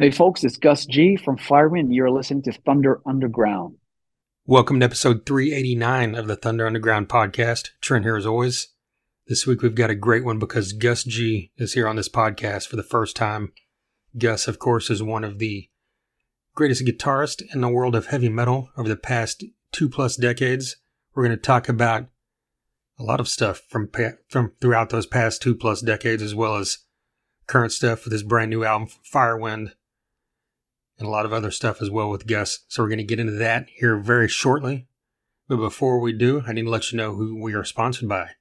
Hey, folks, it's Gus G from Firewind. You're listening to Thunder Underground. Welcome to episode 389 of the Thunder Underground podcast. Trent here as always. This week we've got a great one because Gus G is here on this podcast for the first time. Gus, of course, is one of the greatest guitarists in the world of heavy metal over the past two plus decades. We're going to talk about a lot of stuff from from throughout those past two plus decades, as well as current stuff with his brand new album Firewind, and a lot of other stuff as well with Gus. So we're going to get into that here very shortly. But before we do, I need to let you know who we are sponsored by,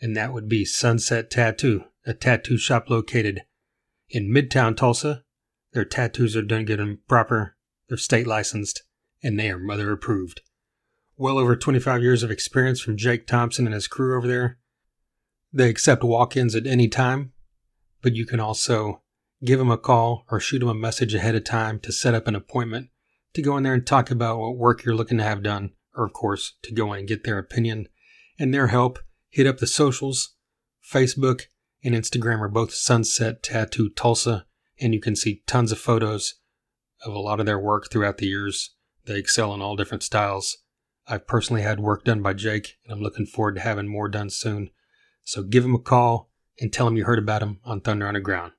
and that would be Sunset Tattoo, a tattoo shop located in Midtown Tulsa. Their tattoos are done good and proper. They're state licensed, and they are mother approved well over 25 years of experience from Jake Thompson and his crew over there. They accept walk ins at any time, but you can also give him a call or shoot him a message ahead of time to set up an appointment to go in there and talk about what work you're looking to have done, or of course, to go in and get their opinion and their help. Hit up the socials. Facebook and Instagram are both Sunset Tattoo Tulsa, and you can see tons of photos of a lot of their work throughout the years. They excel in all different styles I've personally had work done by Jake, and I'm looking forward to having more done soon. So give him a call and tell him you heard about him on Thunder Underground.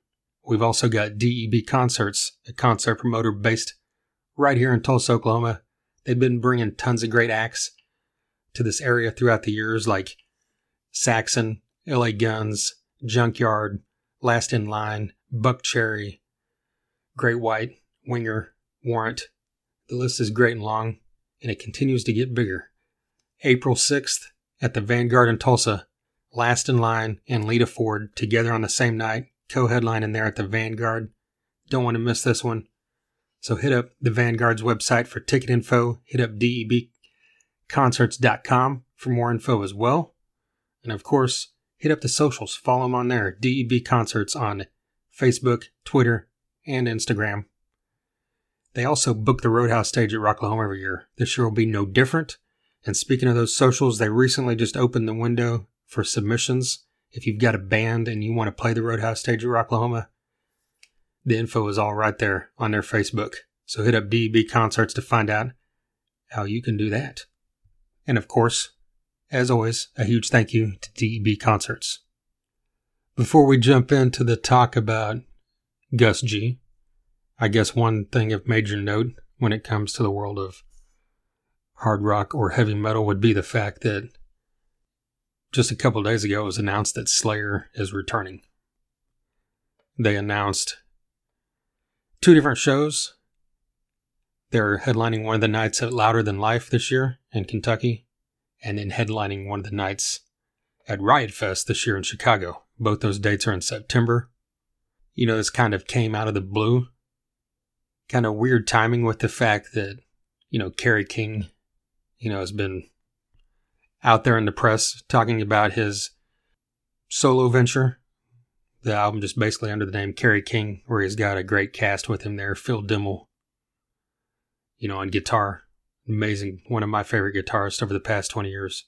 We've also got DEB Concerts, a concert promoter based right here in Tulsa, Oklahoma. They've been bringing tons of great acts to this area throughout the years, like Saxon, LA Guns, Junkyard, Last in Line, Buckcherry, Great White, Winger, Warrant. The list is great and long and it continues to get bigger. April 6th at the Vanguard in Tulsa, Last in Line and Lita Ford together on the same night, co headlining there at the Vanguard. Don't want to miss this one. So hit up the Vanguard's website for ticket info, hit up debconcerts.com for more info as well. And of course, hit up the socials, follow them on there, DEB Concerts on Facebook, Twitter, and Instagram. They also book the Roadhouse stage at Rocklahoma every year. This year will be no different. And speaking of those socials, they recently just opened the window for submissions. If you've got a band and you want to play the Roadhouse stage at Rocklahoma, the info is all right there on their Facebook. So hit up DEB Concerts to find out how you can do that. And of course, as always, a huge thank you to DEB Concerts. Before we jump into the talk about Gus G, I guess one thing of major note when it comes to the world of hard rock or heavy metal would be the fact that just a couple days ago it was announced that Slayer is returning. They announced two different shows. They're headlining one of the nights at Louder Than Life this year in Kentucky, and then headlining one of the nights at Riot Fest this year in Chicago. Both those dates are in September. You know, this kind of came out of the blue kind of weird timing with the fact that, you know, Kerry King, you know, has been out there in the press talking about his solo venture. The album just basically under the name Kerry King, where he's got a great cast with him there. Phil Demmel, you know, on guitar. Amazing. One of my favorite guitarists over the past 20 years.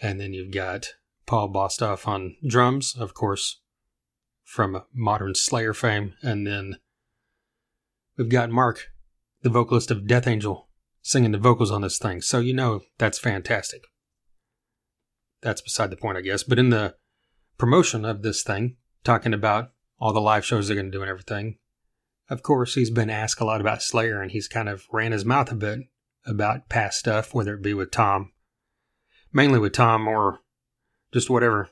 And then you've got Paul Bostaph on drums, of course, from modern Slayer fame. And then We've got Mark, the vocalist of Death Angel, singing the vocals on this thing. So you know that's fantastic. That's beside the point, I guess. But in the promotion of this thing, talking about all the live shows they're going to do and everything, of course, he's been asked a lot about Slayer and he's kind of ran his mouth a bit about past stuff, whether it be with Tom, mainly with Tom or just whatever.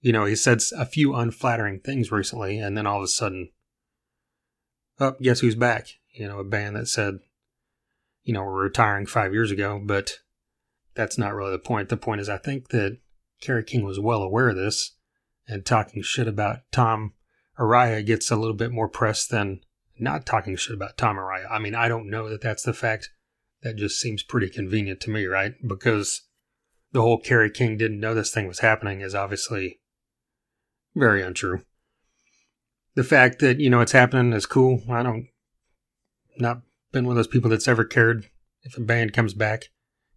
You know, he said a few unflattering things recently, and then all of a sudden, oh, guess who's back? You know, a band that said, you know, we're retiring five years ago, but that's not really the point. The point is, I think that Kerry King was well aware of this, and talking shit about Tom Araya gets a little bit more press than not talking shit about Tom Araya. I mean, I don't know that that's the fact. That just seems pretty convenient to me, right? Because the whole Kerry King didn't know this thing was happening is obviously very untrue the fact that you know it's happening is cool. I don't not been one of those people that's ever cared if a band comes back.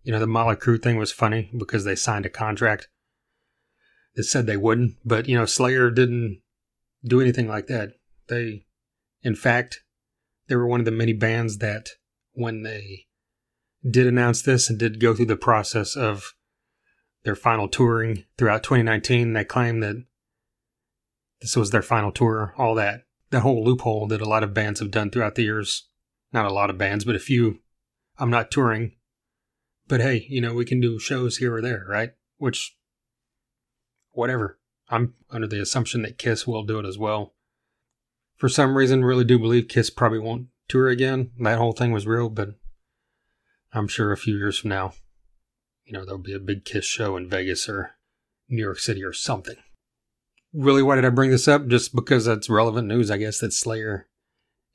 You know, the Mötley Crüe thing was funny because they signed a contract that said they wouldn't, but you know, Slayer didn't do anything like that. They, in fact, they were one of the many bands that when they did announce this and did go through the process of their final touring throughout 2019, they claimed that this was their final tour, all that. The whole loophole that a lot of bands have done throughout the years. Not a lot of bands, but a few. I'm not touring. But hey, you know, we can do shows here or there, right? Which, whatever. I'm under the assumption that Kiss will do it as well. For some reason, really do believe Kiss probably won't tour again. That whole thing was real, but I'm sure a few years from now, you know, there'll be a big Kiss show in Vegas or New York City or something. Really, why did I bring this up? Just because that's relevant news, I guess, that Slayer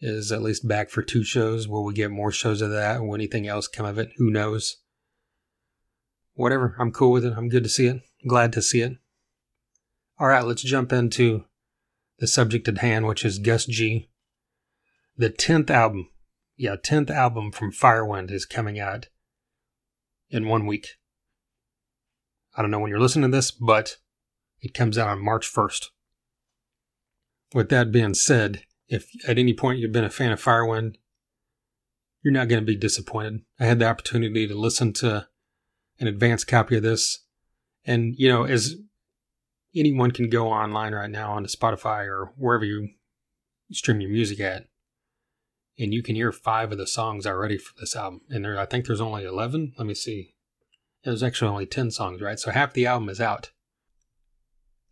is at least back for two shows. Will we get more shows of that? Will anything else come of it? Who knows? Whatever. I'm cool with it. I'm good to see it. Glad to see it. All right, let's jump into the subject at hand, which is Gus G. The 10th album, yeah, 10th album from Firewind is coming out in one week. I don't know when you're listening to this, but it comes out on March 1st. With that being said, if at any point you've been a fan of Firewind, you're not going to be disappointed. I had the opportunity to listen to an advanced copy of this. And, you know, as anyone can go online right now onto Spotify or wherever you stream your music at, and you can hear five of the songs already for this album. And there, I think there's only eleven. Let me see. There's actually only ten songs, right? So half the album is out.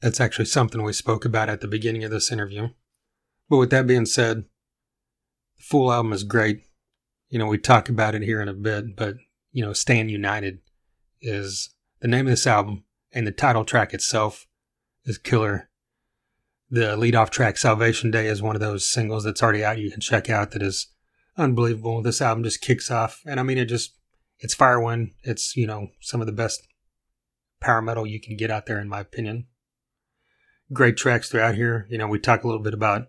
That's actually something we spoke about at the beginning of this interview. But with that being said, the full album is great. You know, we talk about it here in a bit, but you know, Stand United is the name of this album, and the title track itself is killer. The lead off track, Salvation Day, is one of those singles that's already out you can check out that is unbelievable. This album just kicks off. And I mean, it just, it's Firewind. It's, you know, some of the best power metal you can get out there, in my opinion. Great tracks throughout here. You know, we talk a little bit about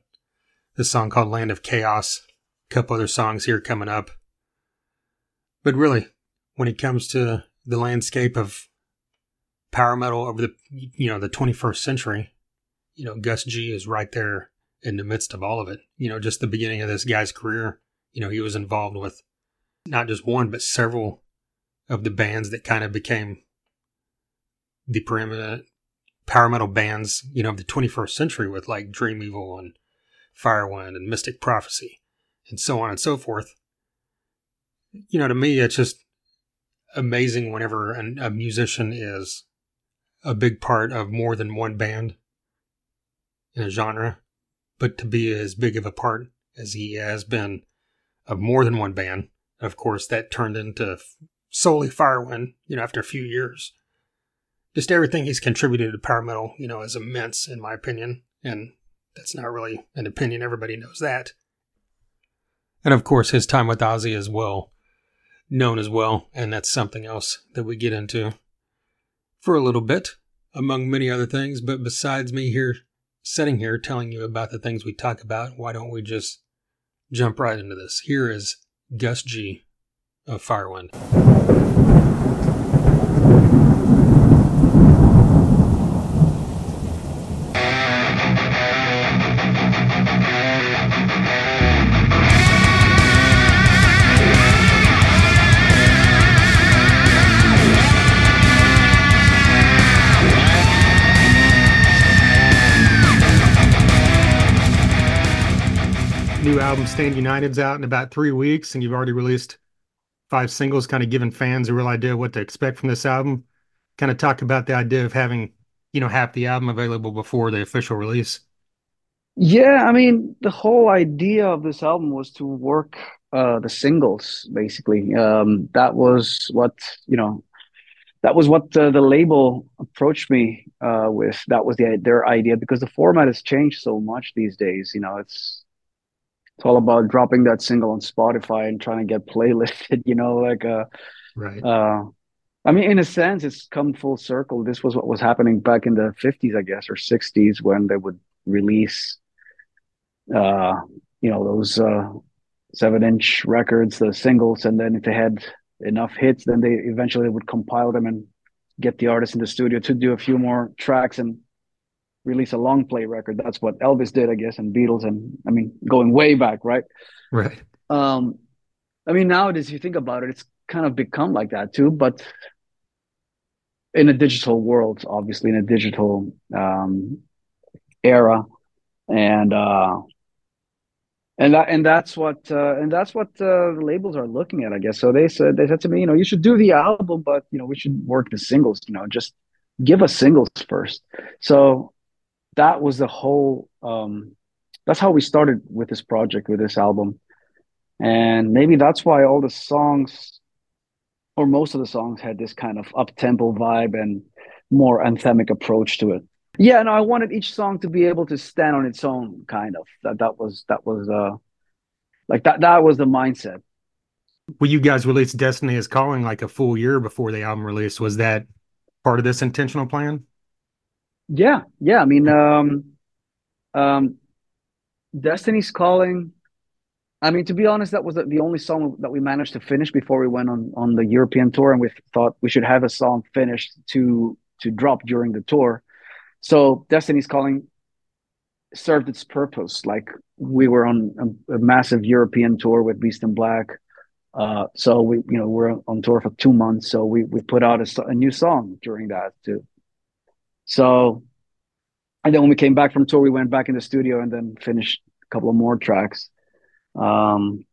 this song called Land of Chaos, a couple other songs here coming up. But really, when it comes to the landscape of power metal over the you know the 21st century. You know gus g is right there in the midst of all of it. You know just the beginning of this guy's career you know he was involved with not just one but several of the bands that kind of became the preeminent power metal bands you know of the 21st century with like dream evil and firewind and mystic prophecy and so on and so forth. You know to me it's just amazing whenever an, a musician is a big part of more than one band in a genre, but to be as big of a part as he has been of more than one band, of course, that turned into solely Firewind, you know, after a few years. Just everything he's contributed to power metal, you know, is immense in my opinion, and that's not really an opinion. Everybody knows that. And of course, his time with Ozzy as well, known as well, and that's something else that we get into for a little bit, among many other things. But besides me here, sitting here telling you about the things we talk about, why don't we just jump right into this? Here is Gus G of Firewind. Stand United's out in about three weeks, and you've already released five singles, kind of giving fans a real idea of what to expect from this album. Kind of talk about the idea of having, you know, half the album available before the official release. Yeah, I mean, the whole idea of this album was to work uh, the singles, basically. Um, that was what, you know, that was what uh, the label approached me uh, with. That was the, their idea because the format has changed so much these days. You know, it's it's all about dropping that single on Spotify and trying to get playlisted, you know, like uh right. Uh I mean in a sense it's come full circle. This was what was happening back in the 50s, I guess, or 60s when they would release uh you know those uh 7-inch records, the singles and then if they had enough hits then they eventually would compile them and get the artist in the studio to do a few more tracks and release a long play record. That's what Elvis did, I guess, and Beatles, and I mean, going way back, right? Right. Um, I mean, nowadays, you think about it, it's kind of become like that too, but in a digital world, obviously, in a digital um, era, and uh, and that and that's what uh, and that's what uh, the labels are looking at, I guess. So they said they said to me, you know, you should do the album, but you know, we should work the singles. You know, just give us singles first. So that was the whole. Um, that's how we started with this project, with this album, and maybe that's why all the songs, or most of the songs, had this kind of up tempo vibe and more anthemic approach to it. Yeah, and no, I wanted each song to be able to stand on its own, kind of. That that was that was uh like that that was the mindset. Well, you guys released Destiny is Calling like a full year before the album release. Was that part of this intentional plan? Yeah, yeah. I mean, um, um, Destiny's Calling. I mean, to be honest, that was the only song that we managed to finish before we went on on the European tour, and we thought we should have a song finished to to drop during the tour. So Destiny's Calling served its purpose. Like we were on a, a massive European tour with Beast in Black. Uh, so we, you know, we're on tour for two months. So we we put out a, a, new song during that too. So, and then when we came back from tour, we went back in the studio and then finished a couple of more tracks. Um,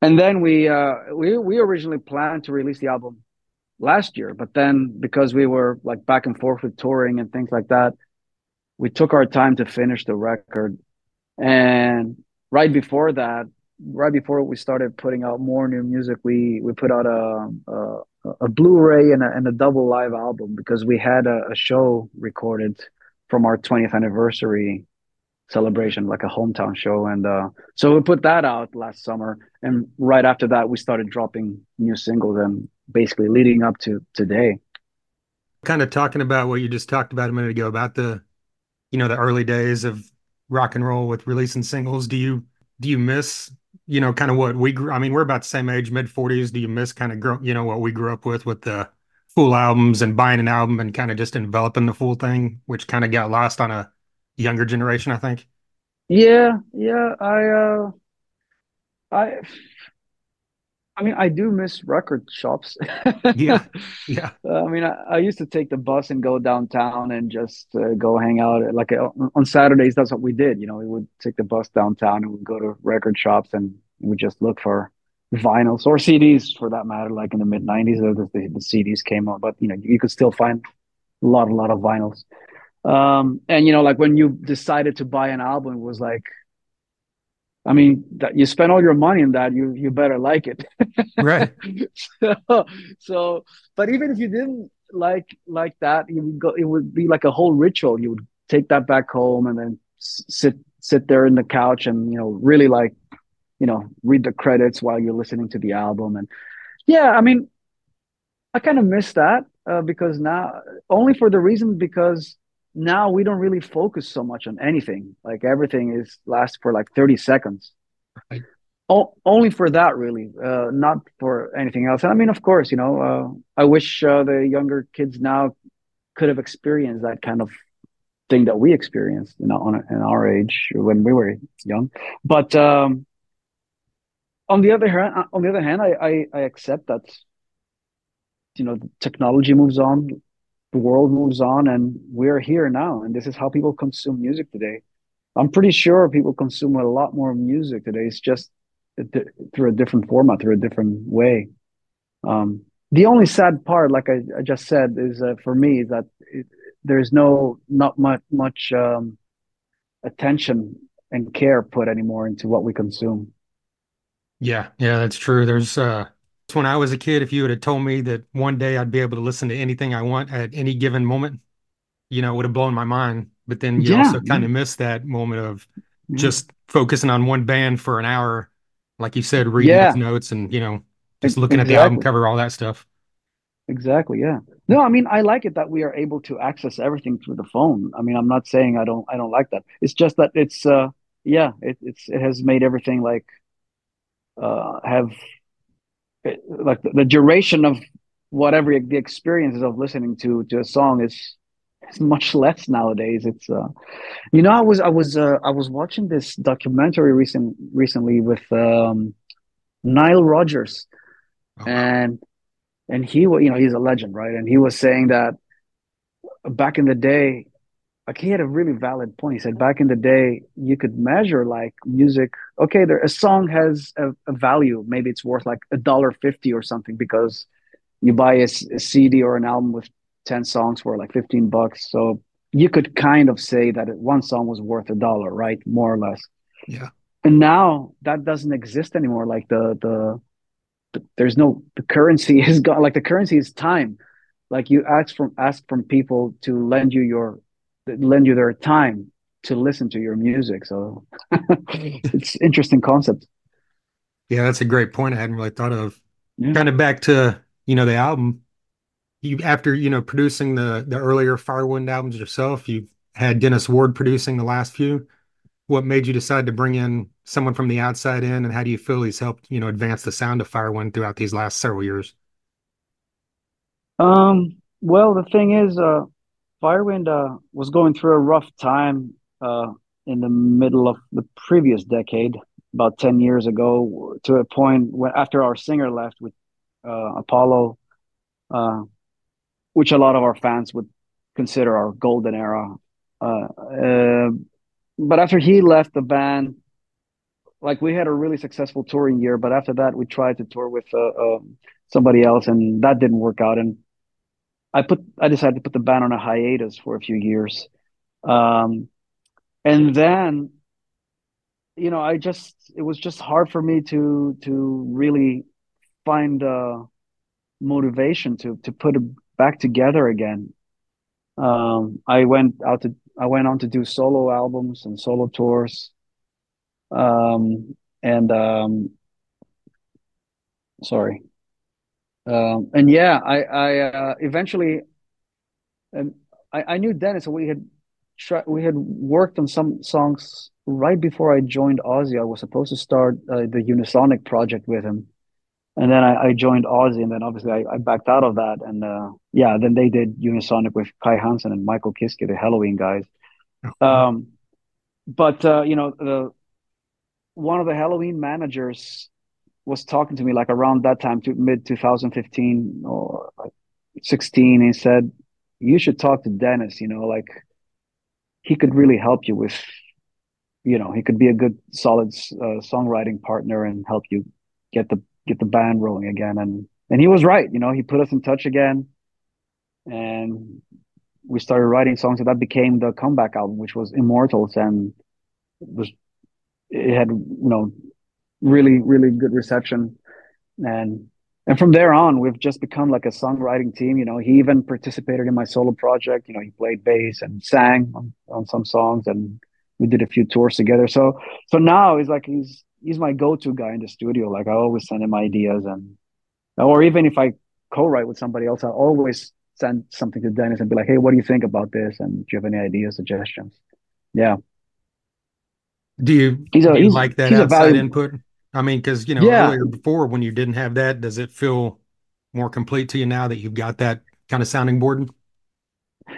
and then we uh, we we originally planned to release the album last year. But then because we were like back and forth with touring and things like that, we took our time to finish the record. And right before that, right before we started putting out more new music, we we put out a a, a Blu-ray and a, and a double live album because we had a, a show recorded from our 20th anniversary celebration, like a hometown show. And uh, so we put that out last summer. And right after that, we started dropping new singles. And basically leading up to today. Kind of talking about what you just talked about a minute ago about the, you know, the early days of rock and roll with releasing singles. Do you do you miss, you know, kind of what we grew? I mean, we're about the same age, mid forties. Do you miss kind of grow, you know, what we grew up with with the full albums and buying an album and kind of just enveloping the full thing, which kind of got lost on a younger generation, I think. Yeah, yeah. I uh I I mean, I do miss record shops. yeah, yeah. I mean, I, I, used to take the bus and go downtown and just uh, go hang out. Like uh, on Saturdays, that's what we did. You know, we would take the bus downtown and we'd go to record shops and we would just look for vinyls or CDs for that matter. Like in the mid '90s, the, the, the, CDs came out, but you know, you could still find a lot, a lot of vinyls. Um, and you know, like when you decided to buy an album, it was like I mean, that you spend all your money in that, you you better like it. right. so, so, but even if you didn't like like that, you would go. It would be like a whole ritual. You would take that back home and then sit sit there in the couch and you know really like you know read the credits while you're listening to the album and yeah, I mean, I kind of miss that uh, because now only for the reason because now we don't really focus so much on anything. Like everything is lasts for like 30 seconds. Right. O- only for that, really, uh, not for anything else. And I mean, of course, you know, uh, I wish uh, the younger kids now could have experienced that kind of thing that we experienced, you know, on in our age when we were young. But um, on the other hand, on the other hand, I, I, I accept that you know technology moves on the world moves on and we're here now and this is how people consume music today. I'm pretty sure people consume a lot more music today. It's just through a different format through a different way. Um, the only sad part like i, I just said is uh, for me that it, there's no not much much um, attention and care put anymore into what we consume. Yeah yeah that's true. There's uh when I was a kid, if you would have told me that one day I'd be able to listen to anything I want at any given moment, you know, it would have blown my mind. But then you yeah. also kind of miss that moment of just focusing on one band for an hour, like you said, reading yeah. notes and you know, just looking exactly. at the album cover, all that stuff. Exactly. Yeah. No, I mean, I like it that we are able to access everything through the phone. I mean, I'm not saying I don't, I don't like that. It's just that it's, uh, yeah, it, it's, it has made everything like, uh, have like the, the duration of whatever the experiences of listening to to a song is it's much less nowadays. It's uh, you know, I was I was uh, I was watching this documentary recent recently with um, Nile Rodgers, oh, and and he you know he's a legend, right? And he was saying that back in the day, like he had a really valid point. He said back in the day, you could measure like music. Okay, there a song has a, a value. Maybe it's worth like a dollar fifty or something because you buy a, a CD or an album with 10 songs for like 15 bucks. So you could kind of say that one song was worth a dollar, right? More or less. Yeah. And now that doesn't exist anymore. Like the, the, the there's no, the currency is gone. Like the currency is time. Like you ask from, ask from people to lend you your, lend you their time to listen to your music. So it's interesting concept. Yeah, that's a great point. I hadn't really thought of. Yeah. Kind of back to you know the album you after you know producing the the earlier Firewind albums yourself, you've had Dennis Ward producing the last few. What made you decide to bring in someone from the outside in, and how do you feel he's helped you know advance the sound of Firewind throughout these last several years? Um. Well, the thing is, uh, Firewind uh, was going through a rough time uh, in the middle of the previous decade, about ten years ago, to a point when after our singer left, with uh, Apollo, uh, which a lot of our fans would consider our golden era. Uh, uh, but after he left the band, like we had a really successful touring year, but after that we tried to tour with somebody else, and that didn't work out. And I put I decided to put the band on a hiatus for a few years, um, and then you know I just it was just hard for me to to really find uh, motivation to to put it back together again. Um, I went out to I went on to do solo albums and solo tours. Um, and um, sorry. Um, and yeah, I I uh, eventually um, I, I knew Dennis. We had tried, we had worked on some songs right before I joined Ozzy. I was supposed to start uh, the Unisonic project with him and then I, I, joined Ozzy, and then obviously I, I backed out of that, and uh, yeah, then they did Unisonic with Kai Hansen and Michael Kiske, the Helloween guys. Oh, um, but uh, you know, the one of the Helloween managers was talking to me like around that time, to mid 2015 or like 16. He said, "You should talk to Dennis. You know, like he could really help you with." You know, he could be a good, solid uh, songwriting partner and help you get the get the band rolling again. And and he was right. You know, he put us in touch again, and we started writing songs, and that became the comeback album, which was Immortals, and was it had you know really really good reception, and and from there on, we've just become like a songwriting team. You know, he even participated in my solo project. You know, he played bass and sang on, on some songs, and we did a few tours together. So so now he's like he's he's my go-to guy in the studio. Like I always send him ideas and or even if I co-write with somebody else, I always send something to Dennis and be like, "Hey, what do you think about this? And do you have any ideas, suggestions?" Yeah. Do you, a, do you like that outside input? I mean, because you know yeah. earlier before when you didn't have that, does it feel more complete to you now that you've got that kind of sounding board?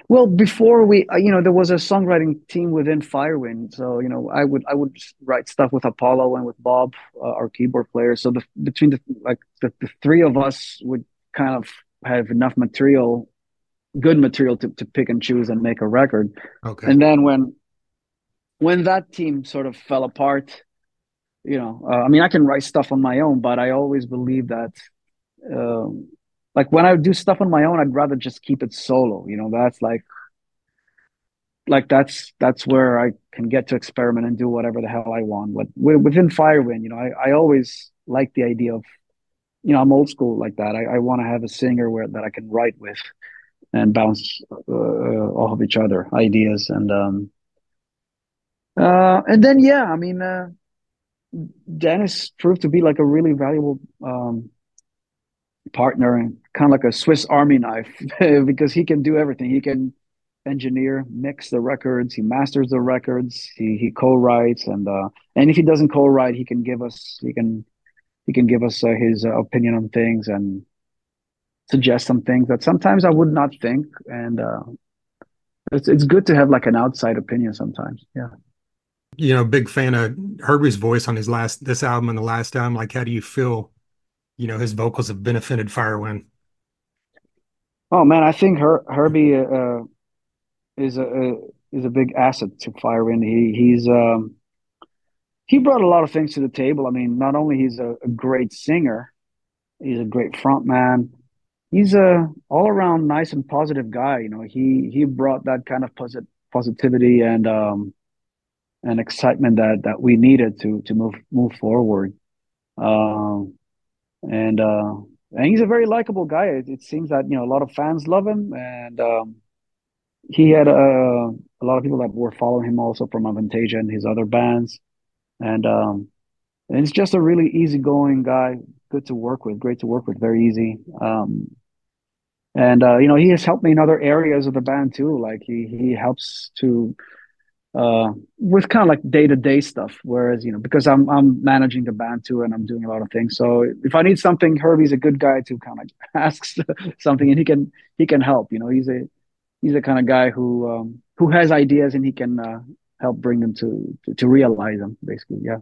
Well, before we, uh, you know, there was a songwriting team within Firewind. So, you know, I would I would write stuff with Apollo and with Bob, uh, our keyboard player. So the, between the like the, the three of us would kind of have enough material, good material to, to pick and choose and make a record. Okay. And then when when that team sort of fell apart, you know, uh, I mean, I can write stuff on my own, but I always believe that. Um, like when I do stuff on my own, I'd rather just keep it solo. You know, that's like like that's that's where I can get to experiment and do whatever the hell I want. But within Firewind, you know, I, I always like the idea of, you know, I'm old school like that. I, I want to have a singer where that I can write with and bounce uh, off of each other ideas and um uh and then yeah, I mean uh Dennis proved to be like a really valuable um partner and kind of like a Swiss Army knife because he can do everything. He can engineer, mix the records, he masters the records, he he co-writes, and uh, and if he doesn't co-write, he can give us he can he can give us uh, his uh, opinion on things and suggest some things that sometimes I would not think, and uh, it's it's good to have like an outside opinion sometimes. Yeah. You know, big fan of Herbie's voice on his last this album and the last album. Like, how do you feel? You know, his vocals have benefited Firewind. Oh man, I think Her- Herbie uh, is a, a, is a big asset to Firewind. He he's um, he brought a lot of things to the table. I mean, not only he's a, a great singer, he's a great frontman he's a all around nice and positive guy. You know, he he brought that kind of posit- positivity and um and excitement that that we needed to to move move forward. Um, and uh, and he's a very likable guy. It, it, seems that you know a lot of fans love him, and um, he had a, a lot of people that were following him also from Avantasia and his other bands, and um, and he's just a really easygoing guy, good to work with, great to work with, very easy. Um, and uh, you know, he has helped me in other areas of the band too. Like he he helps to uh, with kind of like day to day stuff. Whereas you know, because I'm I'm managing the band too, and I'm doing a lot of things. So if I need something, Herbie's a good guy to kind of ask something, and he can he can help. You know, he's a he's the kind of guy who um, who has ideas and he can uh, help bring them to, to to realize them. Basically, yeah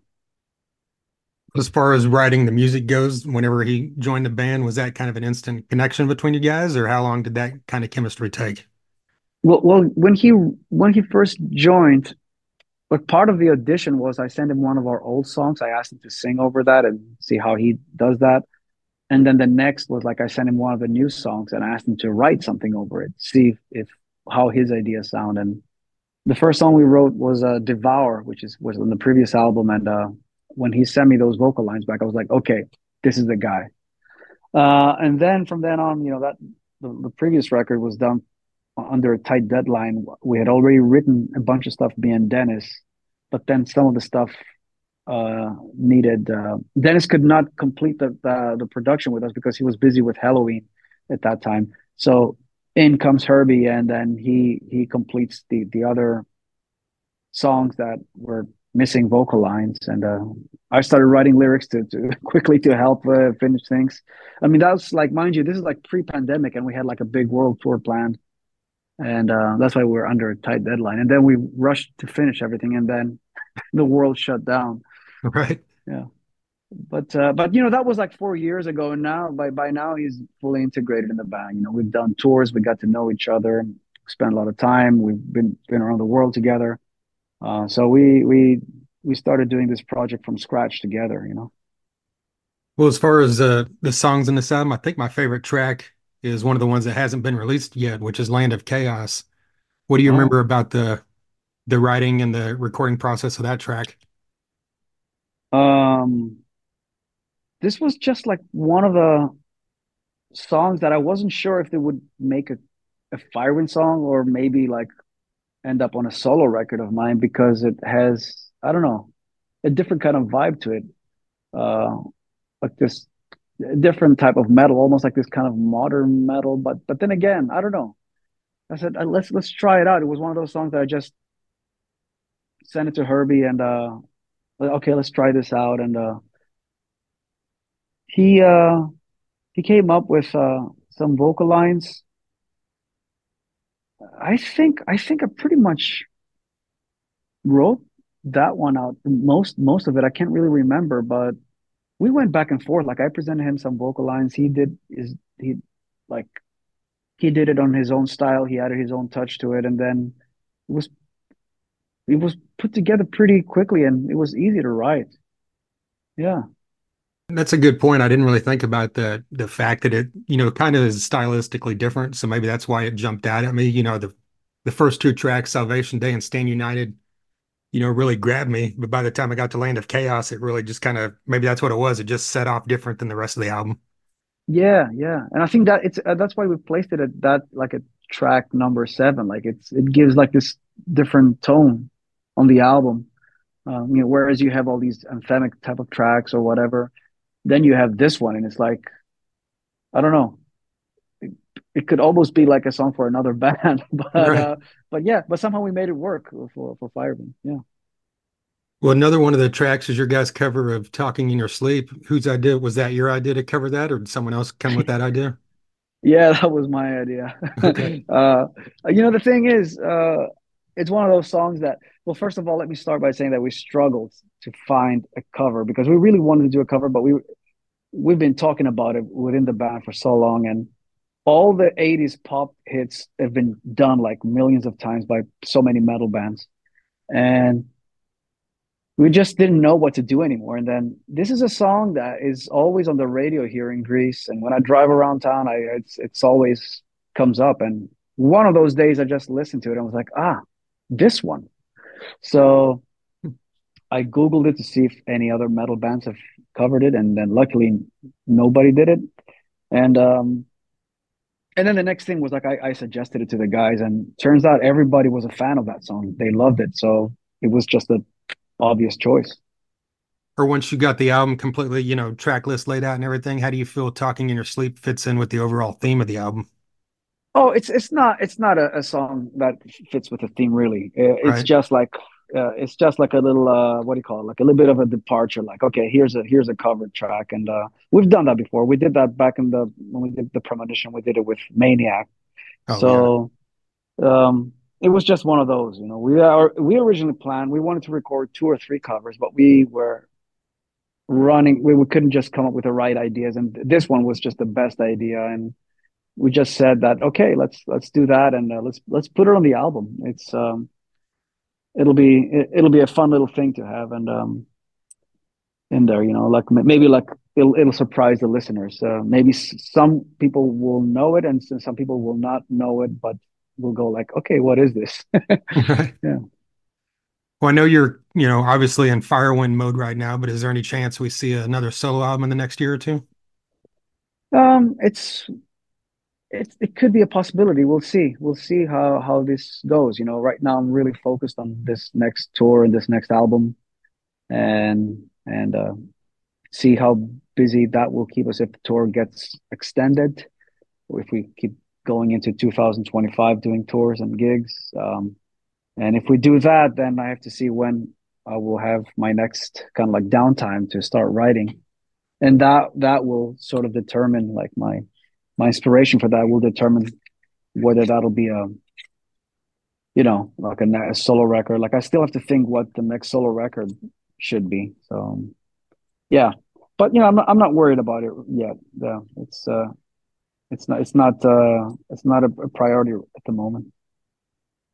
as far as writing the music goes, whenever he joined the band, was that kind of an instant connection between you guys, or how long did that kind of chemistry take? Well, well, when he when he first joined, but part of the audition was I sent him one of our old songs. I asked him to sing over that and see how he does that. And then the next was like I sent him one of the new songs and I asked him to write something over it, see if, if how his ideas sound. And the first song we wrote was uh, "Devour," which is was on the previous album, and uh, when he sent me those vocal lines back, I was like, okay, this is the guy. Uh, and then from then on, you know, that the, the, previous record was done under a tight deadline. We had already written a bunch of stuff, and Dennis, but then some of the stuff uh, needed. Uh, Dennis could not complete the, the, the production with us because he was busy with Helloween at that time. So in comes Herbie, and then he he completes the the other songs that were missing vocal lines and uh, i started writing lyrics to, to quickly to help uh, finish things i mean that was like mind you this is like pre-pandemic and we had like a big world tour planned and uh, that's why we are under a tight deadline. And then we rushed to finish everything and then the world shut down. Right. Yeah. But uh, but you know that was like four years ago and now by by now he's fully integrated in the band. You know we've done tours we got to know each other spent a lot of time we've been been around the world together. Uh, so we we we started doing this project from scratch together. You know. Well, as far as uh, the songs in this album, I think my favorite track is one of the ones that hasn't been released yet, which is "Land of Chaos." What do you oh. remember about the the writing and the recording process of that track? Um, this was just like one of the songs that I wasn't sure if they would make a a Firewind song or maybe like end up on a solo record of mine because it has I don't know a different kind of vibe to it, uh, like this different type of metal, almost like this kind of modern metal. But but then again, I don't know. I said uh, let's let's try it out. It was one of those songs that I just sent it to Herbie and uh, okay, let's try this out. And uh, he uh, he came up with uh, some vocal lines I think I think I pretty much wrote that one out. Most most of it I can't really remember, but we went back and forth. Like I presented him some vocal lines. He did is he like he did it on his own style. He added his own touch to it, and then it was it was put together pretty quickly, and it was easy to write. Yeah. That's a good point. I didn't really think about the the fact that it, you know, kind of is stylistically different. So maybe that's why it jumped out at me. You know, the the first two tracks, Salvation Day and Stand United, you know, really grabbed me. But by the time I got to Land of Chaos, it really just kind of maybe that's what it was. It just set off different than the rest of the album. Yeah, yeah, and I think that it's uh, that's why we placed it at that like a track number seven. Like it's it gives like this different tone on the album. Um, you know, whereas you have all these anthemic type of tracks or whatever, then you have this one, and it's like, I don't know. It, could almost be like a song for another band, but right. uh, but yeah, but somehow we made it work for for Firewind. Yeah. Well, another one of the tracks is your guys' cover of "Talking in Your Sleep." Whose idea was that? Your idea to cover that, or did someone else come with that idea? Yeah, that was my idea. Okay. uh, you know, the thing is, uh, it's one of those songs that, well, first of all, let me start by saying that we struggled to find a cover because we really wanted to do a cover, but we we've been talking about it within the band for so long, and all the 80s pop hits have been done like millions of times by so many metal bands. And we just didn't know what to do anymore. And then this is a song that is always on the radio here in Greece. And when I drive around town, I it's it's always comes up. And one of those days I just listened to it and was like, ah, this one. So I Googled it to see if any other metal bands have covered it, and then luckily nobody did it. And um and then the next thing was like I, I suggested it to the guys, and turns out everybody was a fan of that song. They loved it. So it was just an obvious choice. Or once you got the album completely, you know, track list laid out and everything, how do you feel Talking in Your Sleep fits in with the overall theme of the album? Oh, it's it's not it's not a, a song that fits with the theme really. Uh, it's Right. just like uh, it's just like a little uh, what do you call it? Like a little bit of a departure. Like okay, here's a here's a covered track, and uh, we've done that before. We did that back in the when we did the premonition. We did it with Maniac. Oh yeah. So um, it was just one of those. You know, we are we originally planned we wanted to record two or three covers, but we were running. We, we couldn't just come up with the right ideas, and this one was just the best idea, and we just said that okay, let's let's do that, and uh, let's let's put it on the album. It's um, it'll be it, it'll be a fun little thing to have, and um, in there, you know, like maybe like it'll it'll surprise the listeners. Uh, maybe some people will know it, and some people will not know it, but will go like, okay, what is this? Right. yeah. Well, I know you're, you know, obviously in Firewind mode right now, but is there any chance we see another solo album in the next year or two? Um, it's it it could be a possibility. We'll see. We'll see how how this goes. You know, right now I'm really focused on this next tour and this next album, and and uh, see how busy that will keep us if the tour gets extended, or if we keep going into 2025 doing tours and gigs. Um, and if we do that, then I have to see when I will have my next kind of like downtime to start writing, and that that will sort of determine like my my inspiration for that will determine whether that'll be a you know like a, a solo record. Like i still have to think what the next solo record should be. So yeah. But you know i'm not, I'm not worried about it yet yeah, it's uh it's not it's not uh it's not a, a priority at the moment.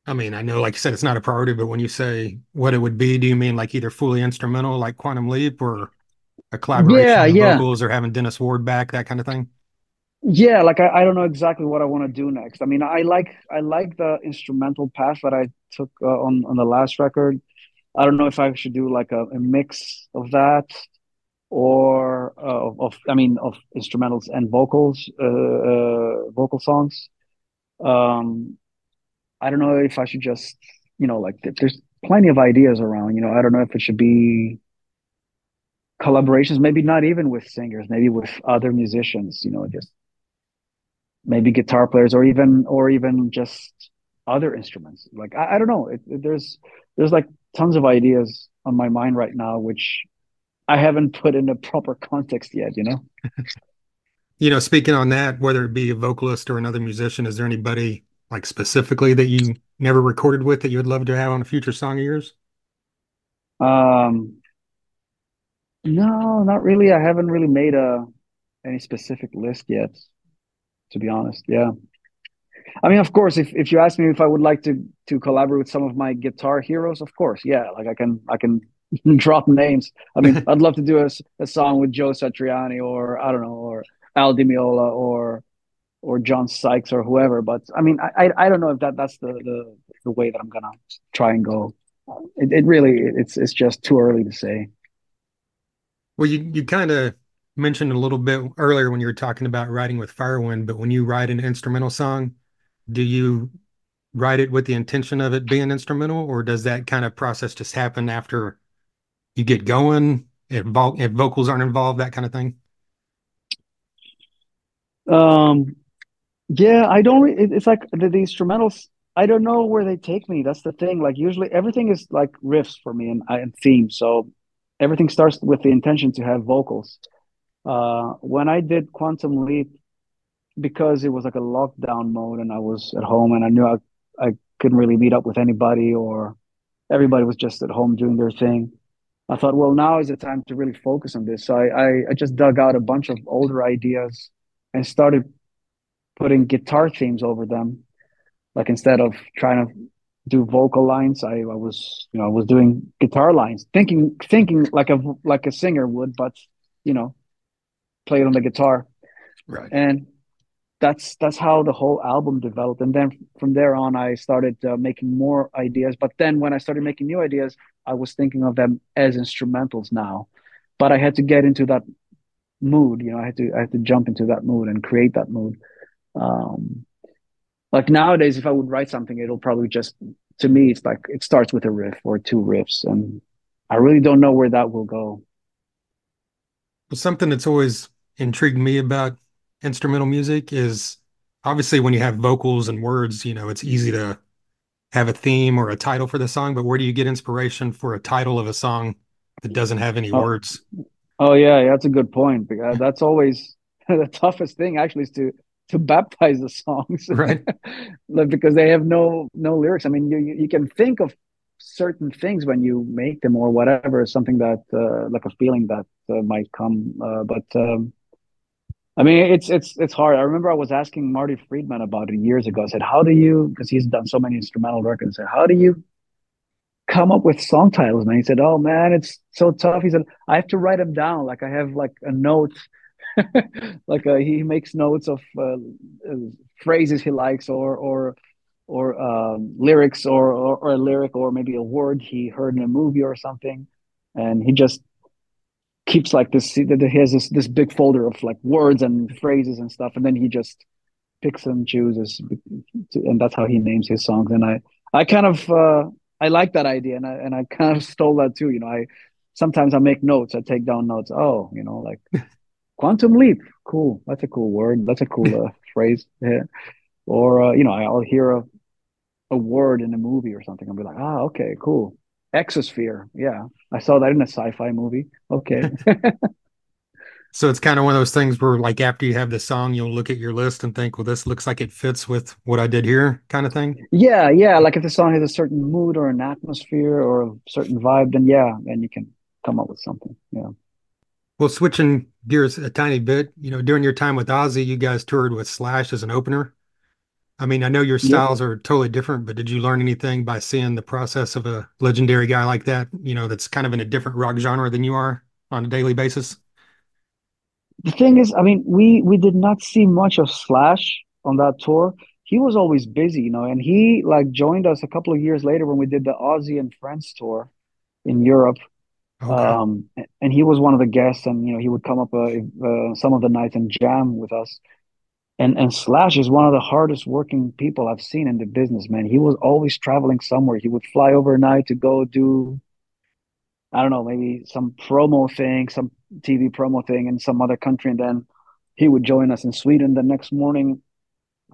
I mean, I know, like you said, it's not a priority, but when you say what it would be, do you mean like either fully instrumental, like Quantum Leap, or a collaboration yeah yeah. vocals, or having Dennis Ward back, that kind of thing? Yeah like i, I don't know exactly what i want to do next i mean i like i like the instrumental path that i took uh, on on the last record i don't know if i should do like a, a mix of that or uh, of, I mean of instrumentals and vocals, uh, uh, vocal songs. Um, I don't know if I should just you know like there's plenty of ideas around. You know, I don't know if it should be collaborations, maybe not even with singers, maybe with other musicians. You know, just maybe guitar players or even or even just other instruments. Like I, I don't know. It, it, there's there's like tons of ideas on my mind right now, which I haven't put in a proper context yet, you know? You know, speaking on that, whether it be a vocalist or another musician, is there anybody like specifically that you never recorded with that you would love to have on a future song of yours? Um, no, not really. I haven't really made a any specific list yet, to be honest. Yeah. I mean, of course, if, if you ask me if I would like to to collaborate with some of my guitar heroes, of course, yeah. Like I can I can drop names. I mean, I'd love to do a, a song with Joe Satriani or I don't know, or Al Di Meola or or John Sykes or whoever. But I mean, I I, I don't know if that that's the, the the way that I'm gonna try and go. It, it really it's it's just too early to say. Well, you you kind of mentioned a little bit earlier when you were talking about writing with Firewind, but when you write an instrumental song, do you write it with the intention of it being instrumental, or does that kind of process just happen after you get going? If, vo if vocals aren't involved, that kind of thing. Um, yeah, I don't. Re- it's like the, the instrumentals. I don't know where they take me. That's the thing. Like usually everything is like riffs for me and, and themes. So everything starts with the intention to have vocals. Uh, when I did Quantum Leap, because it was like a lockdown mode and I was at home and I knew I, I couldn't really meet up with anybody or everybody was just at home doing their thing. I thought, well, now is the time to really focus on this. So I, I, I just dug out a bunch of older ideas and started putting guitar themes over them. Like instead of trying to do vocal lines, I, I was, you know, I was doing guitar lines, thinking, thinking like a like a singer would, but you know, play it on the guitar. Right. And that's that's how the whole album developed. And then from there on i started uh, making more ideas. But then when i started making new ideas i was thinking of them as instrumentals now. But i had to get into that mood you know i had to i had to jump into that mood and create that mood. Um like nowadays if i would write something it'll probably just to me it's like it starts with a riff or two riffs. And i really don't know where that will go something that's always intrigued me about instrumental music is obviously when you have vocals and words, you know, it's easy to have a theme or a title for the song, but where do you get inspiration for a title of a song that doesn't have any oh, words? Oh yeah, that's a good point because uh, that's always the toughest thing actually is to to baptize the songs. Right. because they have no no lyrics. I mean, you you can think of certain things when you make them or whatever, something that uh, like a feeling that uh, might come uh, but um, I mean, it's it's it's hard. I remember I was asking Marty Friedman about it years ago. I said, "How do you?" Because he's done so many instrumental records. I said, "How do you come up with song titles?" Man, he said, "Oh man, it's so tough." He said, "I have to write them down. Like I have like a note, like a, uh, he makes notes of uh, uh, phrases he likes or or or um, lyrics or, or or a lyric or maybe a word he heard in a movie or something, and he just keeps like this he has this this big folder of like words and phrases and stuff. And then he just picks and chooses and that's how he names his songs. And i i kind of uh i like that idea. And i and i kind of stole that too. You know i sometimes i make notes. I take down notes. Oh you know like quantum leap. Cool. That's a cool word. That's a cool uh, phrase. Yeah. Or uh, you know i'll hear a a word in a movie or something i'll be like ah okay cool exosphere yeah I saw that in a sci-fi movie. Okay. so it's kind of one of those things where like after you have the song, you'll look at your list and think, well, this looks like it fits with what I did here kind of thing. Yeah, yeah. Like if the song has a certain mood or an atmosphere or a certain vibe, then yeah, then you can come up with something. Yeah. Well, switching gears a tiny bit, you know, during your time with Ozzy, you guys toured with Slash as an opener. I mean, I know your styles are totally different, but did you learn anything by seeing the process of a legendary guy like that, you know, that's kind of in a different rock genre than you are on a daily basis? The thing is, I mean, we we did not see much of Slash on that tour. He was always busy, you know, and he like joined us a couple of years later when we did the Ozzy and Friends tour in Europe. Okay. Um, and he was one of the guests, and you know, he would come up uh, uh, some of the nights and jam with us and and Slash is one of the hardest working people I've seen in the business, man. He was always traveling somewhere. He would fly overnight to go do, I don't know, maybe some promo thing, some TV promo thing in some other country, and then he would join us in Sweden the next morning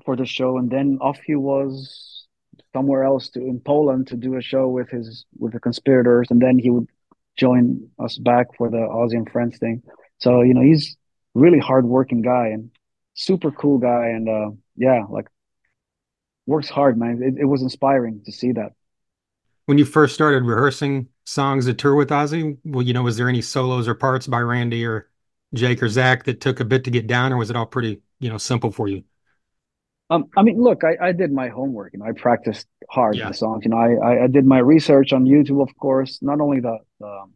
for the show, and then off he was somewhere else to in Poland to do a show with his with the conspirators, and then he would join us back for the Ozzy and Friends thing. So you know he's really hard working guy and super cool guy, and uh, yeah, like works hard, man. It, it was inspiring to see that. When you first started rehearsing songs to tour with Ozzy, well, you know, was there any solos or parts by Randy or Jake or Zakk that took a bit to get down, or was it all pretty, you know, simple for you? Um, I mean, look, I, I did my homework. You know, I practiced hard yeah. the songs. You know, I, I did my research on YouTube, of course. Not only the, um,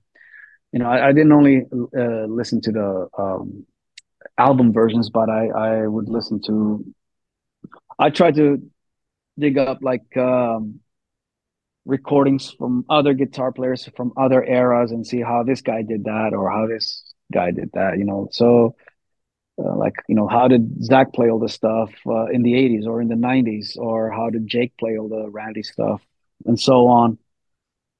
you know, I, I didn't only uh, listen to the um, album versions, but I I would listen to. I try to dig up like um, recordings from other guitar players from other eras and see how this guy did that or how this guy did that. You know, so. Uh, like you know how did Zakk play all the stuff uh, in the 80s or in the 90s or how did jake play all the randy stuff and so on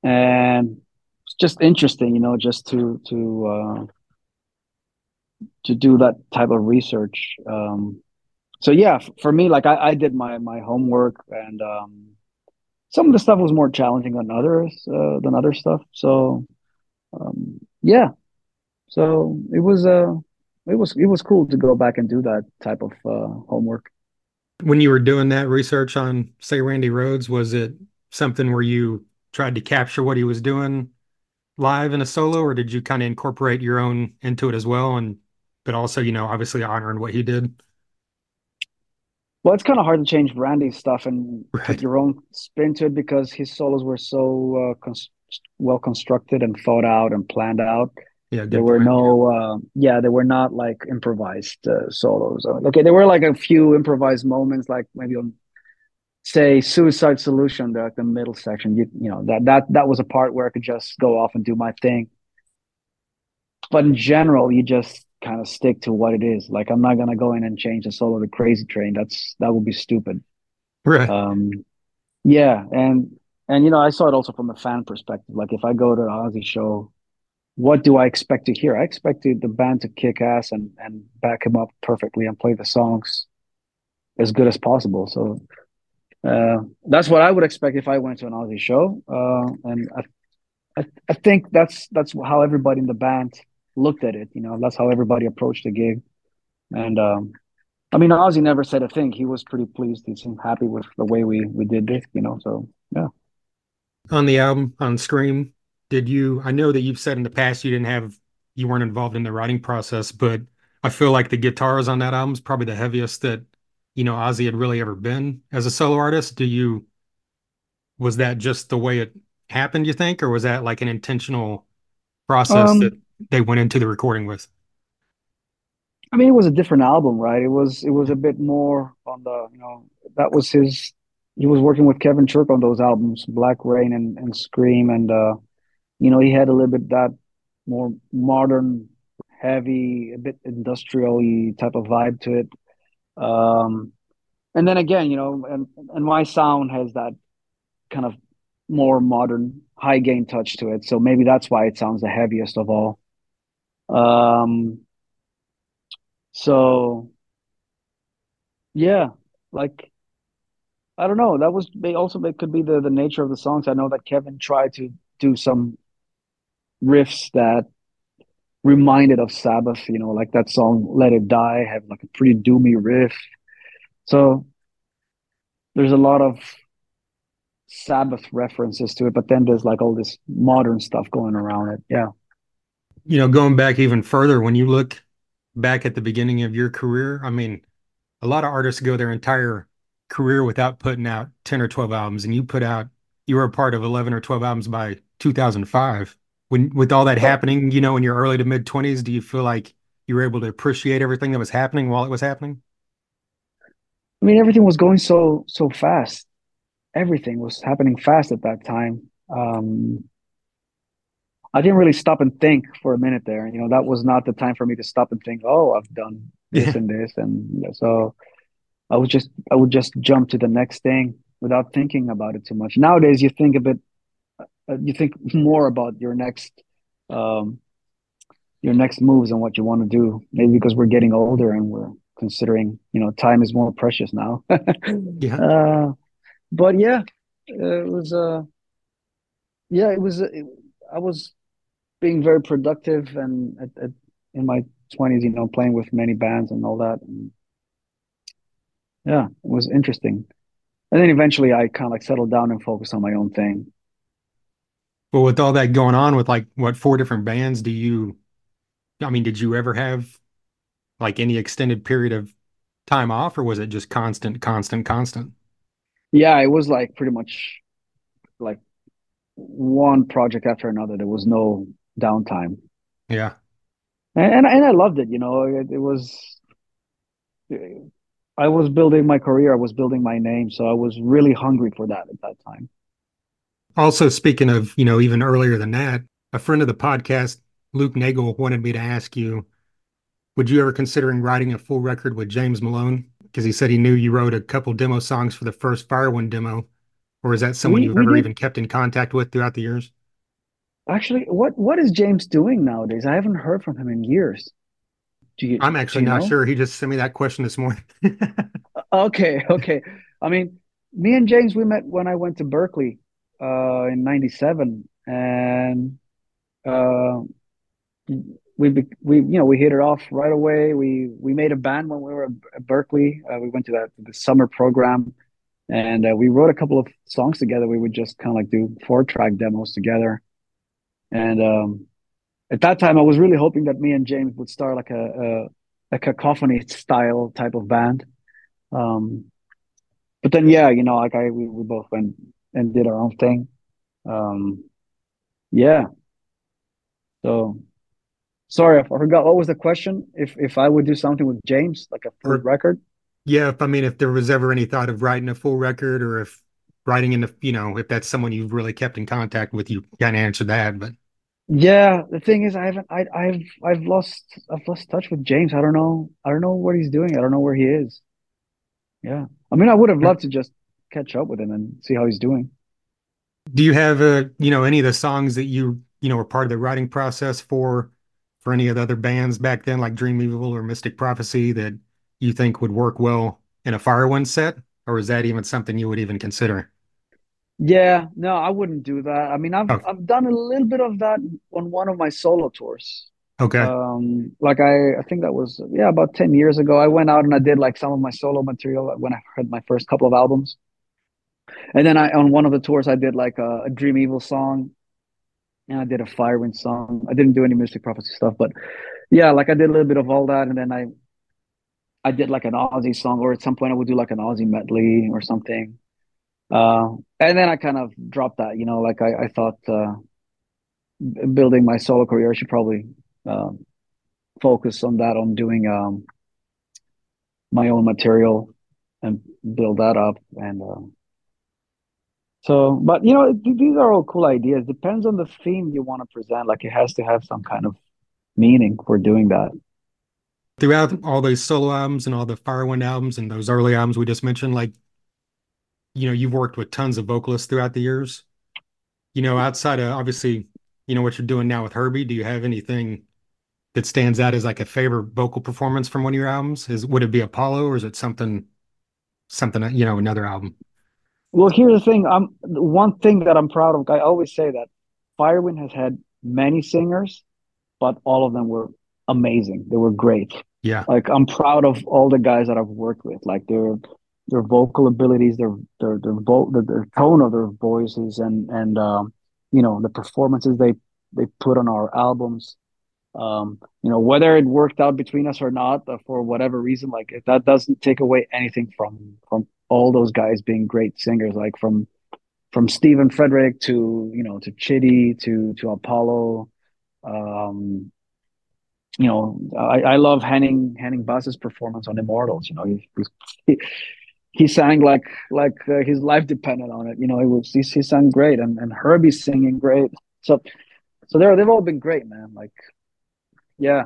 and it's just interesting you know just to to uh, to do that type of research. Um, so yeah, for me, like I, I did my my homework, and um, some of the stuff was more challenging than others uh, than other stuff. So um, yeah, so it was uh it was it was cool to go back and do that type of uh, homework. When you were doing that research on, say, Randy Rhoads, was it something where you tried to capture what he was doing live in a solo, or did you kind of incorporate your own into it as well? And but also, you know, obviously honoring what he did. Well, it's kind of hard to change Randy's stuff and Right. put your own spin to it because his solos were so uh, cons well constructed and thought out and planned out. Yeah, There were point. no, uh, yeah, there were not like improvised uh, solos. Uh, Okay, there were like a few improvised moments, like maybe on, say, Suicide Solution, the, the middle section. You, you know, that that that was a part where I could just go off and do my thing. But in general, you just kind of stick to what it is. Like I'm not gonna go in and change the soul of the Crazy Train. That's that would be stupid. Right. Um, yeah, and and you know, I saw it also from a fan perspective. Like if I go to an Ozzy show, what do I expect to hear? I expected the band to kick ass and and back him up perfectly and play the songs as good as possible. So uh, that's what I would expect if I went to an Ozzy show. Uh, and I, I I think that's that's how everybody in the band looked at it. You know, that's how everybody approached the gig. And um, I mean, Ozzy never said a thing. He was pretty pleased. He seemed happy with the way we we did this. You know, so yeah. On the album, on Scream, did you, I know that you've said in the past you didn't have, you weren't involved in the writing process, but I feel like the guitars on that album is probably the heaviest that, you know, Ozzy had really ever been as a solo artist. Do you, was that just the way it happened, you think, or was that like an intentional process Um, that they went into the recording with? I mean, it was a different album, right? It was it was a bit more on the, you know, that was his. He was working with Kevin Churko on those albums, Black Rain and and Scream, and uh, you know, he had a little bit that more modern, heavy, a bit industrial-y type of vibe to it. Um, and then again, you know, and and my sound has that kind of more modern, high gain touch to it. So maybe that's why it sounds the heaviest of all. Um, so yeah, like I don't know. That was they also it could be the the nature of the songs. I know that Kevin tried to do some riffs that reminded of Sabbath, you know, like that song Let It Die have like a pretty doomy riff. So there's a lot of Sabbath references to it, but then there's like all this modern stuff going around it. Yeah. You know, going back even further, when you look back at the beginning of your career, I mean, a lot of artists go their entire career without putting out 10 or 12 albums, and you put out, you were a part of 11 or 12 albums by 2005. When, with all that happening, you know, in your early to mid 20s, do you feel like you were able to appreciate everything that was happening while it was happening? I mean, everything was going so so fast. Everything was happening fast at that time. Um, I didn't really stop and think for a minute there. You know, that was not the time for me to stop and think, oh, I've done this Yeah. and this. And so I would just I would just jump to the next thing without thinking about it too much. Nowadays, you think a bit, uh, you think more about your next um, your next moves and what you want to do. Maybe because we're getting older and we're considering, you know, time is more precious now. Yeah. Uh, but yeah, it was uh yeah, it was it, I was being very productive and at, at, in my 20s, you know, playing with many bands and all that. And yeah, it was interesting. And then eventually I kind of like settled down and focused on my own thing. But with all that going on with like what four different bands, do you, I mean, did you ever have like any extended period of time off, or was it just constant, constant, constant? Yeah, it was like pretty much like one project after another. There was no downtime. Yeah. And and, and I loved it, you know. It, it was I was building my career, I was building my name, so I was really hungry for that at that time. Also, speaking of, you know, even earlier than that, a friend of the podcast, Luke Nagel, wanted me to ask you, would you ever considering writing a full record with James Malone? Because he said he knew you wrote a couple demo songs for the first Firewind demo, or is that someone We you've we ever did even kept in contact with throughout the years? Actually what what is James doing nowadays? I haven't heard from him in years. Do you I'm actually not know? sure. He just sent me that question this morning. Okay, okay. I mean, me and James we met when I went to Berklee uh in 97 and uh we we you know we hit it off right away. We we made a band when we were at Berklee. Uh, we went to that the summer program, and uh, we wrote a couple of songs together. We would just kind of like do four track demos together, and um, at that time, I was really hoping that me and James would start like a, a, a cacophony style type of band. Um, but then, yeah, you know, like I we, we both went and did our own thing. Um, yeah. So sorry, I forgot what was the question. If if I would do something with James, like a full record. Yeah, if I mean, if there was ever any thought of writing a full record, or if writing in the, you know, if that's someone you've really kept in contact with, you kind of answer that. But yeah, the thing is, I haven't, I, I've, I've lost, I've lost touch with James. I don't know, I don't know what he's doing. I don't know where he is. Yeah, I mean, I would have loved to just catch up with him and see how he's doing. Do you have, uh, you know, any of the songs that you, you know, were part of the writing process for, for any of the other bands back then, like Dream Evil or Mystic Prophecy, that you think would work well in a Firewind set, or is that even something you would even consider? Yeah, no, I wouldn't do that. I mean, I've oh. I've done a little bit of that on one of my solo tours. Okay. Um, like I, I think that was yeah about ten years ago. I went out and I did like some of my solo material when I had my first couple of albums, and then I on one of the tours I did like a, a Dream Evil song, and I did a Firewind song. I didn't do any Mystic Prophecy stuff, but yeah, like I did a little bit of all that, and then I I did like an Ozzy song, or at some point I would do like an Ozzy medley or something. Uh, and then I kind of dropped that, you know, like I, I thought uh, building my solo career, I should probably uh, focus on that, on doing um, my own material and build that up. And uh, so, but you know, these are all cool ideas. Depends on the theme you want to present. Like it has to have some kind of meaning for doing that throughout all those solo albums and all the Firewind albums and those early albums we just mentioned, like, you know, you've worked with tons of vocalists throughout the years. You know, outside of obviously, you know, what you're doing now with Herbie, do you have anything that stands out as like a favorite vocal performance from one of your albums? Is would it be Apollo or is it something something, you know, another album? Well, here's the thing. I'm one thing that I'm proud of. I always say that Firewind has had many singers, but all of them were amazing. They were great. Yeah. Like I'm proud of all the guys that I've worked with. Like their their vocal abilities, their their their vo- tone of their voices, and and um, you know the performances they they put on our albums. Um, you know whether it worked out between us or not, uh, for whatever reason, like that doesn't take away anything from from all those guys being great singers. Like from from Stephen Fredrick to you know to Chity to to Apollo. Um, you know, I, I love Henning Henning Basse's performance on Immortals. You know, he he, he sang like like uh, his life depended on it. You know, it was he, he sang great, and and Herbie's singing great. So so they're they've all been great, man. Like, yeah,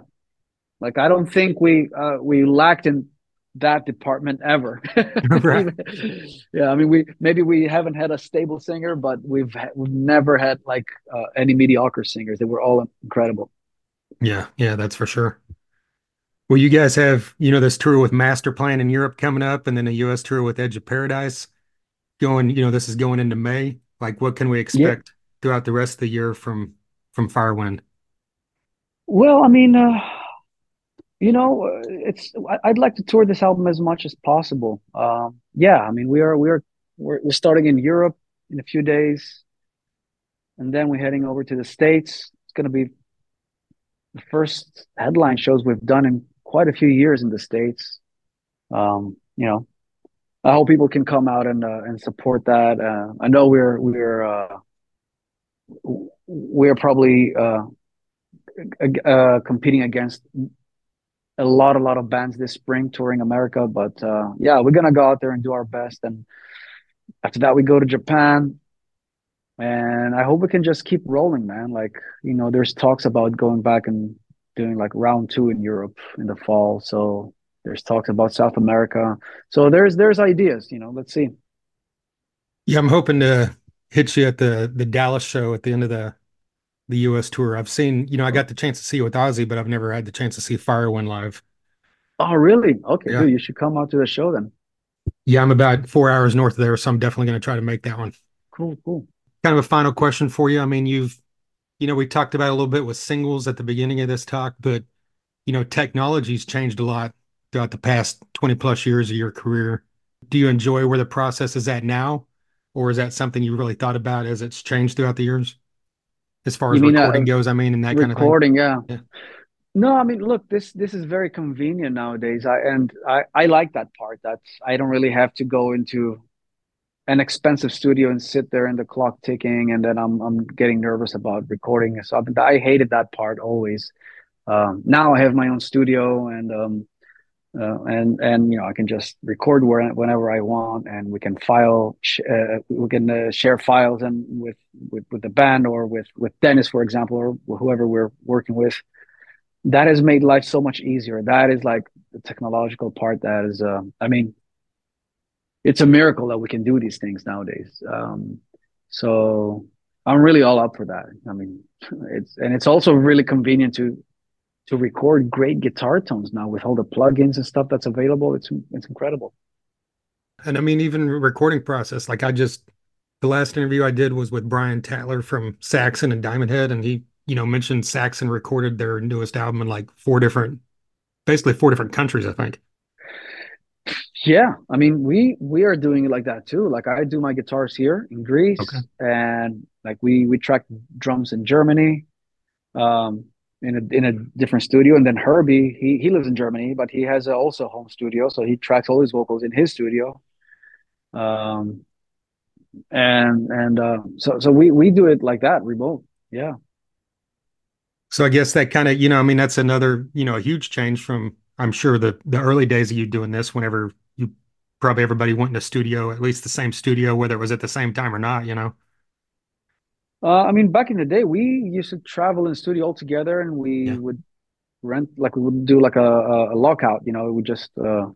like I don't think we uh, we lacked in that department ever. right. yeah, I mean, we maybe we haven't had a stable singer, but we've we've never had like uh, any mediocre singers. They were all incredible. Yeah, yeah, that's for sure. Well, you guys have, you know, this tour with Masterplan in Europe coming up and then a US tour with Edge of Paradise going, you know, this is going into May. Like what can we expect yeah. throughout the rest of the year from from Firewind? Well, I mean, uh, you know, it's I'd like to tour this album as much as possible. Um, yeah, I mean, we are we are we're, we're starting in Europe in a few days, and then we're heading over to the States. It's going to be the first headline shows we've done in quite a few years in the states. Um, you know, I hope people can come out and uh, and support that. Uh, I know we're we're uh, we're probably uh, uh, competing against a lot a lot of bands this spring touring America, but uh, yeah, we're gonna go out there and do our best. And after that, we go to Japan and I hope we can just keep rolling, man. Like you know, there's talks about going back and doing like round two in Europe in the fall. So there's talks about South America. So there's there's ideas. You know, let's see. Yeah, I'm hoping to hit you at the the Dallas show at the end of the the U.S. tour. I've seen, you know, I got the chance to see you with Ozzy, but I've never had the chance to see Firewind live. Oh, really? Okay, yeah. dude, you should come out to the show then. Yeah, I'm about four hours north of there, so I'm definitely going to try to make that one. Cool, cool kind of a final question for you. I mean, you've you know, we talked about a little bit with singles at the beginning of this talk, but you know, technology's changed a lot throughout the past 20 plus years of your career. Do you enjoy where the process is at now? Or is that something you really thought about as it's changed throughout the years? As far as mean, uh, recording uh, goes, I mean, and that kind of thing. Recording, yeah. yeah. No, I mean, look, this this is very convenient nowadays. I and I, I like that part. That I don't really have to go into an expensive studio and sit there and the clock ticking, and then I'm I'm getting nervous about recording. So I hated that part always. Um, now I have my own studio, and um, uh, and and you know I can just record where, whenever I want, and we can file uh, we can uh, share files and with, with with the band or with with Dennis, for example, or whoever we're working with. That has made life so much easier. That is like the technological part. That is, uh, I mean, it's a miracle that we can do these things nowadays. Um, so I'm really all up for that. I mean, it's and it's also really convenient to to record great guitar tones now with all the plugins and stuff that's available. It's it's incredible. And I mean, even recording process. Like I just the last interview I did was with Brian Tatler from Saxon and Diamond Head, and he you know mentioned Saxon recorded their newest album in like four different, basically four different countries, I think. Yeah, I mean, we we are doing it like that too. Like I do my guitars here in Greece, okay. and like we we track drums in Germany. Um, in a in a different studio. And then Herbie, he he lives in Germany, but he has a, also a home studio, so he tracks all his vocals in his studio. Um, and and uh, so so we we do it like that, remote. Yeah. So I guess that kind of you know I mean that's another you know a huge change from I'm sure the the early days of you doing this whenever probably everybody went in a studio at least the same studio whether it was at the same time or not you know uh, I mean, back in the day, we used to travel in studio all together, and we yeah. would rent, like we would do like a, a lockout. You know, we would just uh,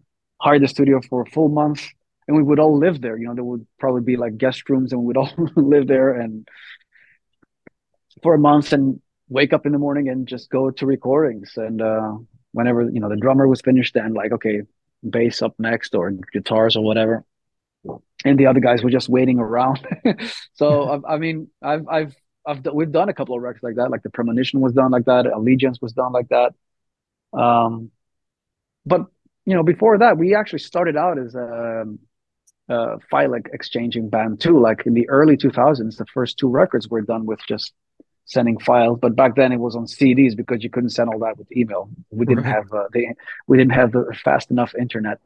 hire the studio for a full month, and we would all live there. You know, there would probably be like guest rooms, and we would all live there and for a month, and wake up in the morning and just go to recordings. And uh, whenever you know the drummer was finished, then like okay, bass up next or guitars or whatever and the other guys were just waiting around. so I, I, mean, I've I've I've we've done a couple of records like that. Like the Premonition was done like that. Allegiance was done like that. Um, but you know, before that, we actually started out as a, a file exchanging band too. Like in the early 2000s, the first two records were done with just sending files. But back then, it was on CDs because you couldn't send all that with email. We didn't right. have uh, the we didn't have the fast enough internet.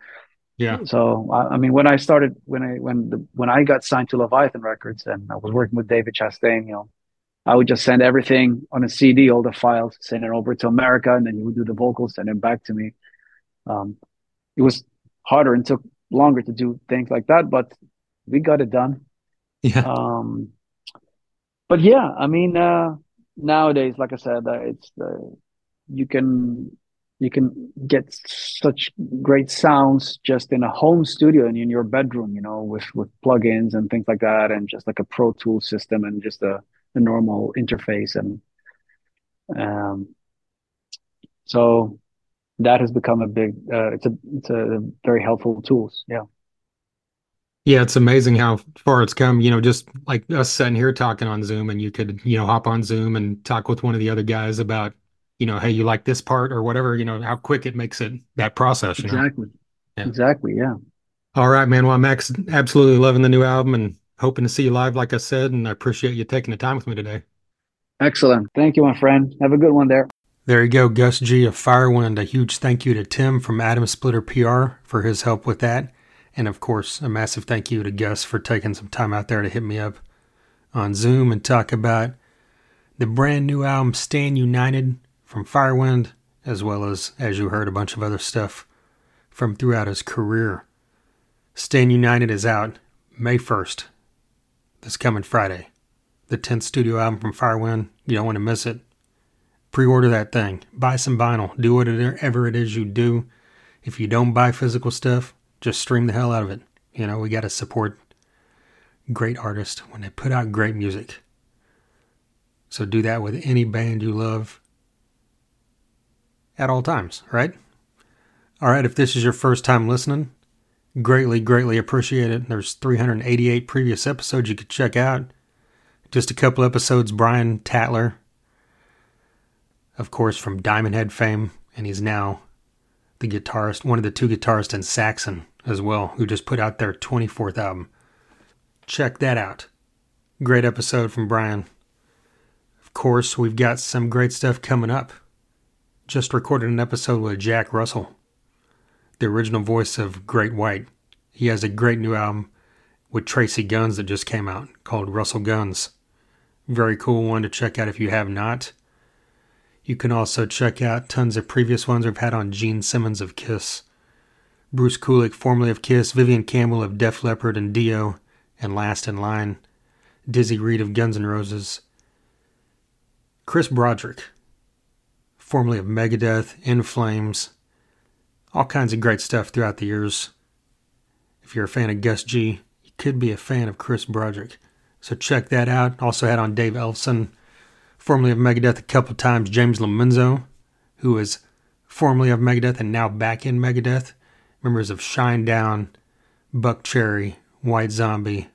Yeah. So I, I mean, when I started, when I when the when I got signed to Leviathan Records, and I was working with David Chastain, you know, I would just send everything on a CD, all the files, send it over to America, and then he would do the vocals, send it back to me. Um, it was harder and took longer to do things like that, but we got it done. Yeah. Um, but yeah, I mean, uh, nowadays, like I said, uh, it's uh, you can you can get such great sounds just in a home studio and in your bedroom, you know, with with plugins and things like that, and just like a Pro Tool system and just a, a normal interface, and um, so that has become a big. Uh, it's a it's a very helpful tools. Yeah. Yeah, it's amazing how far it's come. You know, just like us sitting here talking on Zoom, and you could, you know, hop on Zoom and talk with one of the other guys about you know, hey, you like this part or whatever, you know, how quick it makes it that process. exactly. Yeah. Exactly. Yeah. All right, man. Well, Max, absolutely loving the new album and hoping to see you live, like I said. And I appreciate you taking the time with me today. Excellent. Thank you, my friend. Have a good one there. There you go, Gus G of Firewind. A huge thank you to Tim from Atom Splitter PR for his help with that. And of course, a massive thank you to Gus for taking some time out there to hit me up on Zoom and talk about the brand new album Stand United from Firewind, as well as, as you heard, a bunch of other stuff from throughout his career. Stand United is out May 1st, this coming Friday. The 10th studio album from Firewind. You don't want to miss it. Pre order that thing. Buy some vinyl. Do whatever it is you do. If you don't buy physical stuff, just stream the hell out of it. You know, we got to support great artists when they put out great music. So do that with any band you love at all times, right? All right, if this is your first time listening, greatly, greatly appreciate it. There's 388 previous episodes you could check out. Just a couple episodes, Brian Tatler of course, from Diamond Head fame, and he's now the guitarist, one of the two guitarists in Saxon as well, who just put out their 24th album. Check that out. Great episode from Brian. Of course, we've got some great stuff coming up. Just recorded an episode with Jack Russell, the original voice of Great White. He has a great new album with Tracii Guns that just came out called Russell Guns. Very cool one to check out if you have not. You can also check out tons of previous ones we've had on Gene Simmons of Kiss, Bruce Kulick, formerly of Kiss, Vivian Campbell of Def Leppard and Dio, and Last in Line, Dizzy Reed of Guns N' Roses, Chris Broderick, formerly of Megadeth, In Flames, all kinds of great stuff throughout the years. If you're a fan of Gus G, you could be a fan of Chris Broderick. So check that out. Also had on Dave Ellefson, formerly of Megadeth a couple times, James Lomenzo, who is formerly of Megadeth and now back in Megadeth. Members of Shinedown, Buck Cherry, White Zombie,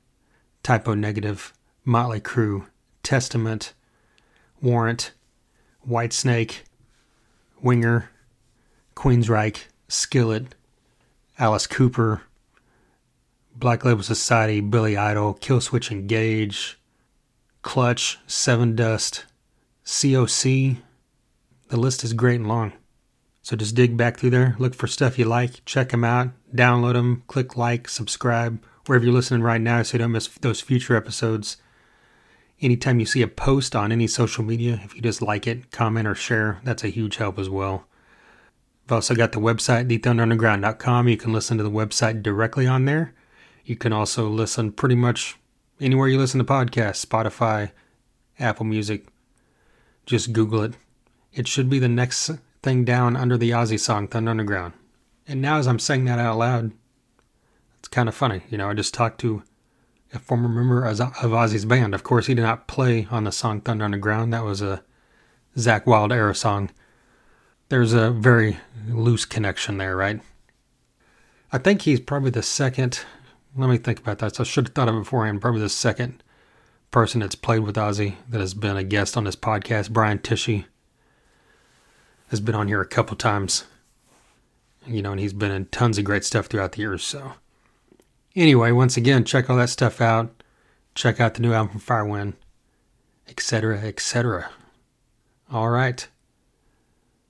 Type O Negative, Motley Crue, Testament, Warrant, Whitesnake, Winger, Queensryche, Skillet, Alice Cooper, Black Label Society, Billy Idol, Killswitch Engage, Clutch, Sevendust, COC. The list is great and long. So just dig back through there, look for stuff you like, check them out, download them, click like, subscribe, wherever you're listening right now so you don't miss those future episodes. Anytime you see a post on any social media, if you just like it, comment, or share, that's a huge help as well. I've also got the website, thethunderunderground.com. You can listen to the website directly on there. You can also listen pretty much anywhere you listen to podcasts Spotify, Apple Music. Just Google it. It should be the next thing down under the Ozzy song, Thunder Underground. And now, as I'm saying that out loud, it's kind of funny. You know, I just talked to a former member of Ozzy's band. Of course, he did not play on the song Thunder Underground. That was a Zakk Wylde era song. There's a very loose connection there, right? I think he's probably the second. Let me think about that. So I should have thought of it beforehand. Probably the second person that's played with Ozzy that has been a guest on this podcast. Brian Tichy has been on here a couple times. You know, and he's been in tons of great stuff throughout the years. So Anyway, once again, check all that stuff out. Check out the new album from Firewind, etc., etc. All right.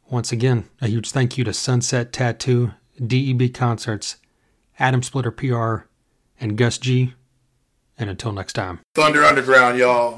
Once again, a huge thank you to Sunset Tattoo, DEB Concerts, Atom Splitter PR, and Gus G. And until next time. Thunder Underground, y'all.